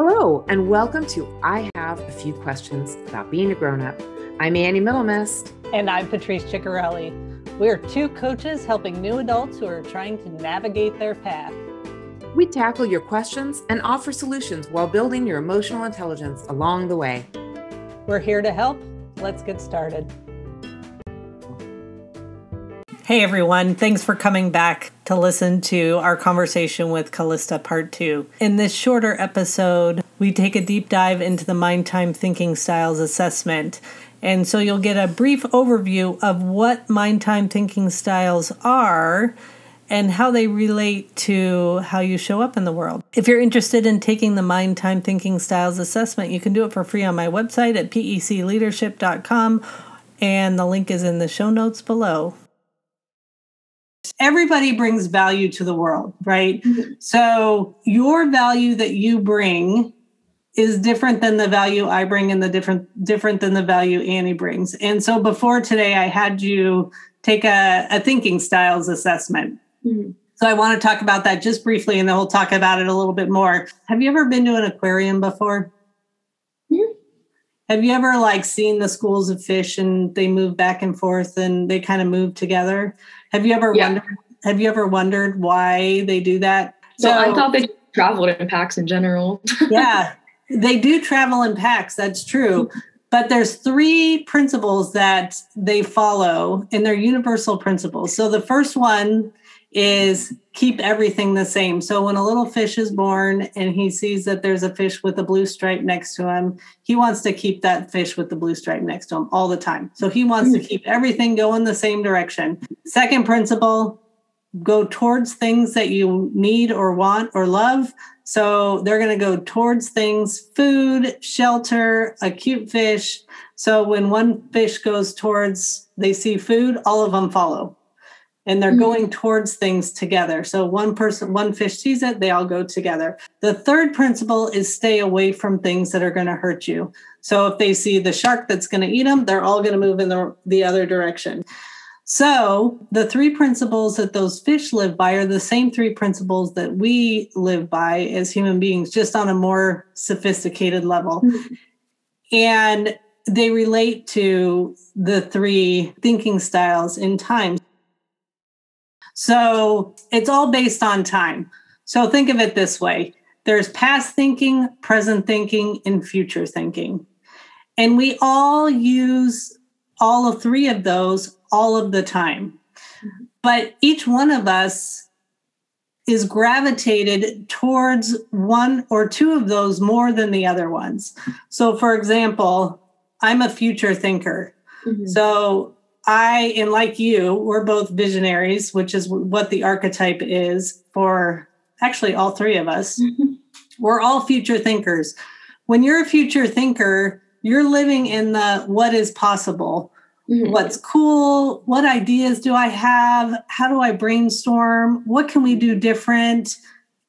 Hello, and welcome to I Have a Few Questions About Being a Grown Up. I'm Annie Middlemist. And I'm Patrice Ciccarelli. We're two coaches helping new adults who are trying to navigate their path. We tackle your questions and offer solutions while building your emotional intelligence along the way. We're here to help. Let's get started. Hey everyone, thanks for coming back to listen to our conversation with Callista Part 2. In this shorter episode, we take a deep dive into the Mind Time Thinking Styles assessment. And so you'll get a brief overview of what Mind Time Thinking Styles are and how they relate to how you show up in the world. If you're interested in taking the Mind Time Thinking Styles assessment, you can do it for free on my website at pecleadership.com, and the link is in the show notes below everybody brings value to the world, right? Mm-hmm. So your value that you bring is different than the value I bring and the different different than the value Annie brings. And so before today I had you take a, a thinking styles assessment. Mm-hmm. So I want to talk about that just briefly and then we'll talk about it a little bit more. Have you ever been to an aquarium before? Mm-hmm. Have you ever like seen the schools of fish and they move back and forth and they kind of move together? Have you ever yeah. wondered? Have you ever wondered why they do that? So, so I thought they traveled in packs in general. yeah, they do travel in packs. That's true. But there's three principles that they follow, and they're universal principles. So the first one is keep everything the same. So when a little fish is born and he sees that there's a fish with a blue stripe next to him, he wants to keep that fish with the blue stripe next to him all the time. So he wants to keep everything going the same direction. Second principle, go towards things that you need or want or love. So they're going to go towards things food, shelter, a cute fish. So when one fish goes towards, they see food, all of them follow and they're mm-hmm. going towards things together. So one person, one fish sees it, they all go together. The third principle is stay away from things that are going to hurt you. So if they see the shark that's going to eat them, they're all going to move in the, the other direction. So the three principles that those fish live by are the same three principles that we live by as human beings, just on a more sophisticated level. Mm-hmm. And they relate to the three thinking styles in time. So it's all based on time. So think of it this way there's past thinking, present thinking, and future thinking. And we all use all of three of those all of the time. But each one of us is gravitated towards one or two of those more than the other ones. So, for example, I'm a future thinker. Mm-hmm. So, I, and like you, we're both visionaries, which is what the archetype is for actually all three of us. Mm-hmm. We're all future thinkers. When you're a future thinker, you're living in the what is possible. Mm-hmm. What's cool? What ideas do I have? How do I brainstorm? What can we do different?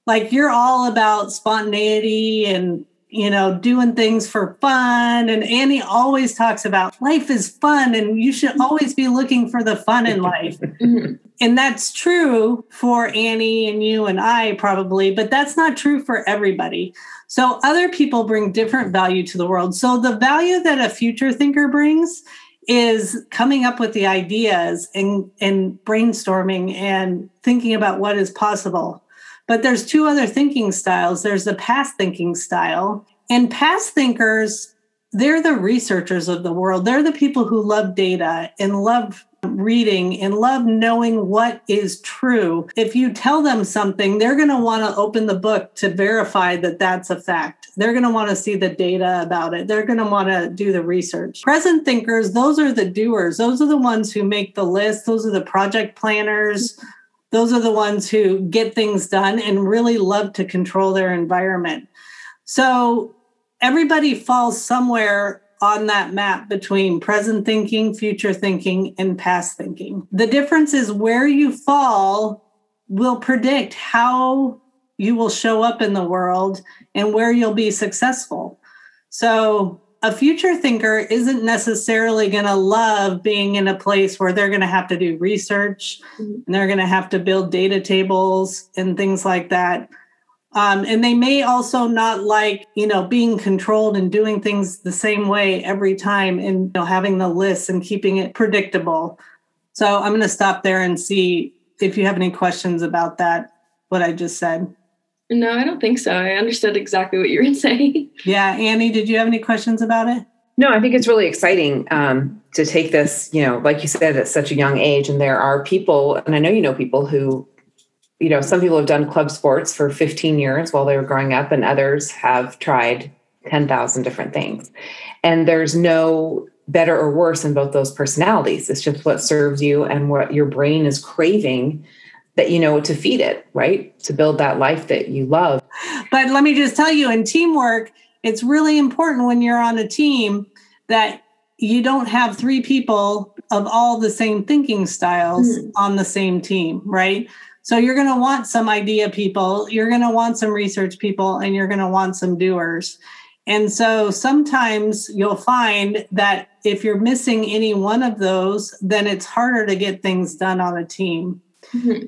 Like you're all about spontaneity and you know, doing things for fun. And Annie always talks about life is fun and you should always be looking for the fun in life. Mm-hmm. and that's true for Annie and you and I probably, but that's not true for everybody. So other people bring different value to the world. So the value that a future thinker brings is coming up with the ideas and, and brainstorming and thinking about what is possible. But there's two other thinking styles. There's the past thinking style. And past thinkers, they're the researchers of the world. They're the people who love data and love reading and love knowing what is true. If you tell them something, they're going to want to open the book to verify that that's a fact. They're going to want to see the data about it. They're going to want to do the research. Present thinkers, those are the doers. Those are the ones who make the list. Those are the project planners those are the ones who get things done and really love to control their environment. So everybody falls somewhere on that map between present thinking, future thinking, and past thinking. The difference is where you fall will predict how you will show up in the world and where you'll be successful. So a future thinker isn't necessarily going to love being in a place where they're going to have to do research mm-hmm. and they're going to have to build data tables and things like that. Um, and they may also not like, you know, being controlled and doing things the same way every time and you know, having the lists and keeping it predictable. So I'm going to stop there and see if you have any questions about that, what I just said. No, I don't think so. I understood exactly what you were saying. Yeah. Annie, did you have any questions about it? No, I think it's really exciting um, to take this, you know, like you said, at such a young age. And there are people, and I know you know people who you know, some people have done club sports for 15 years while they were growing up, and others have tried 10,000 different things. And there's no better or worse in both those personalities. It's just what serves you and what your brain is craving that you know to feed it, right? To build that life that you love. But let me just tell you in teamwork, it's really important when you're on a team that you don't have three people of all the same thinking styles mm. on the same team, right? So you're going to want some idea people, you're going to want some research people, and you're going to want some doers. And so sometimes you'll find that if you're missing any one of those, then it's harder to get things done on a team. Mm-hmm.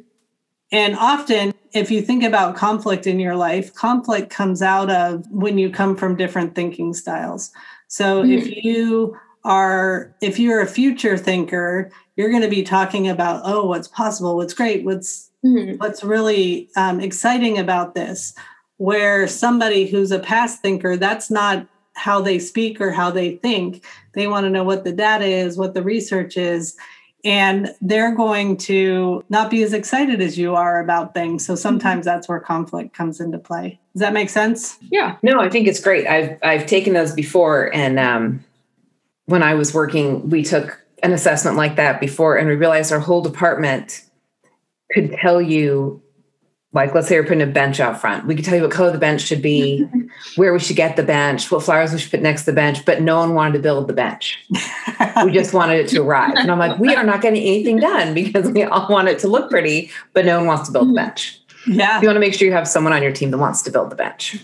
And often, if you think about conflict in your life, conflict comes out of when you come from different thinking styles. So mm-hmm. if you are, if you're a future thinker, you're going to be talking about, oh, what's possible, what's great, what's Mm-hmm. What's really um, exciting about this, where somebody who's a past thinker, that's not how they speak or how they think. They want to know what the data is, what the research is, and they're going to not be as excited as you are about things. So sometimes that's where conflict comes into play. Does that make sense? Yeah. No, I think it's great. I've I've taken those before, and um, when I was working, we took an assessment like that before, and we realized our whole department could tell you like let's say we're putting a bench out front. We could tell you what color the bench should be where we should get the bench what flowers we should put next to the bench but no one wanted to build the bench. We just wanted it to arrive. And i'm like we are not getting anything done because we all want it to look pretty but no one wants to build the hmm. bench. Yeah. You want to make sure you have someone on your team that wants to build the bench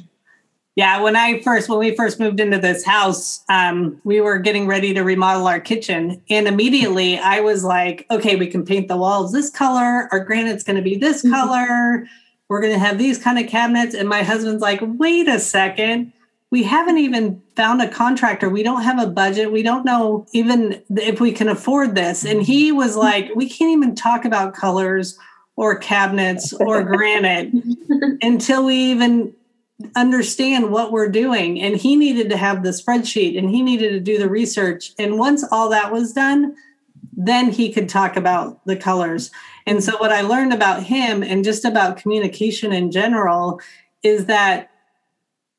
yeah, when I first when we first moved into this house, um, we were getting ready to remodel our kitchen, and immediately I was like, "Okay, we can paint the walls this color. Our granite's going to be this mm-hmm. color. We're going to have these kind of cabinets." And my husband's like, "Wait a second, we haven't even found a contractor. We don't have a budget. We don't know even if we can afford this." And he was like, "We can't even talk about colors." Or cabinets or granite until we even understand what we're doing. And he needed to have the spreadsheet and he needed to do the research. And once all that was done, then he could talk about the colors. And so, what I learned about him and just about communication in general is that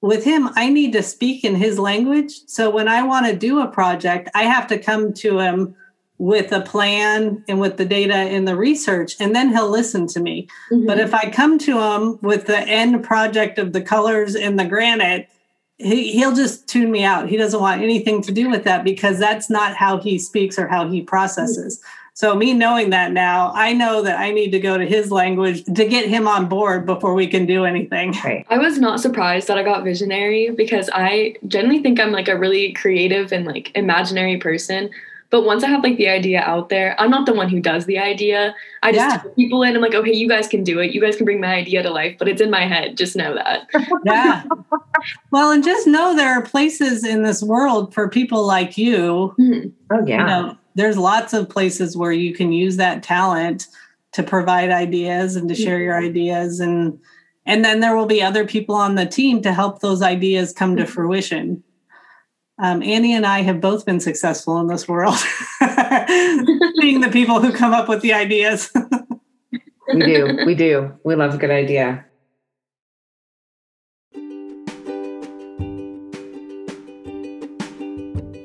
with him, I need to speak in his language. So, when I want to do a project, I have to come to him with a plan and with the data and the research, and then he'll listen to me. Mm-hmm. But if I come to him with the end project of the colors and the granite, he, he'll just tune me out. He doesn't want anything to do with that because that's not how he speaks or how he processes. So, me knowing that now, I know that I need to go to his language to get him on board before we can do anything. Right. I was not surprised that I got visionary because I generally think I'm like a really creative and like imaginary person. But once I have like the idea out there, I'm not the one who does the idea. I just yeah. people in. I'm like, okay, you guys can do it. You guys can bring my idea to life, but it's in my head. Just know that. yeah. Well, and just know there are places in this world for people like you. Mm-hmm. Oh yeah. You know, there's lots of places where you can use that talent to provide ideas and to share your ideas and and then there will be other people on the team to help those ideas come to mm-hmm. fruition um, Annie and I have both been successful in this world, being the people who come up with the ideas. we do. We do. We love a good idea.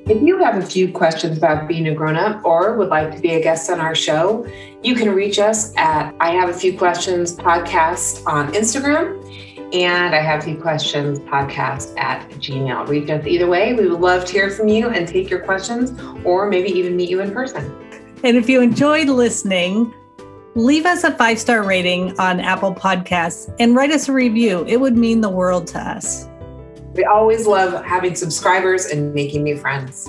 If you have a few questions about being a grown up or would like to be a guest on our show, you can reach us at I Have a Few Questions podcast on Instagram and I have a few questions podcast at Gmail. Reach us either way. We would love to hear from you and take your questions or maybe even meet you in person. And if you enjoyed listening, leave us a five star rating on Apple Podcasts and write us a review. It would mean the world to us. We always love having subscribers and making new friends.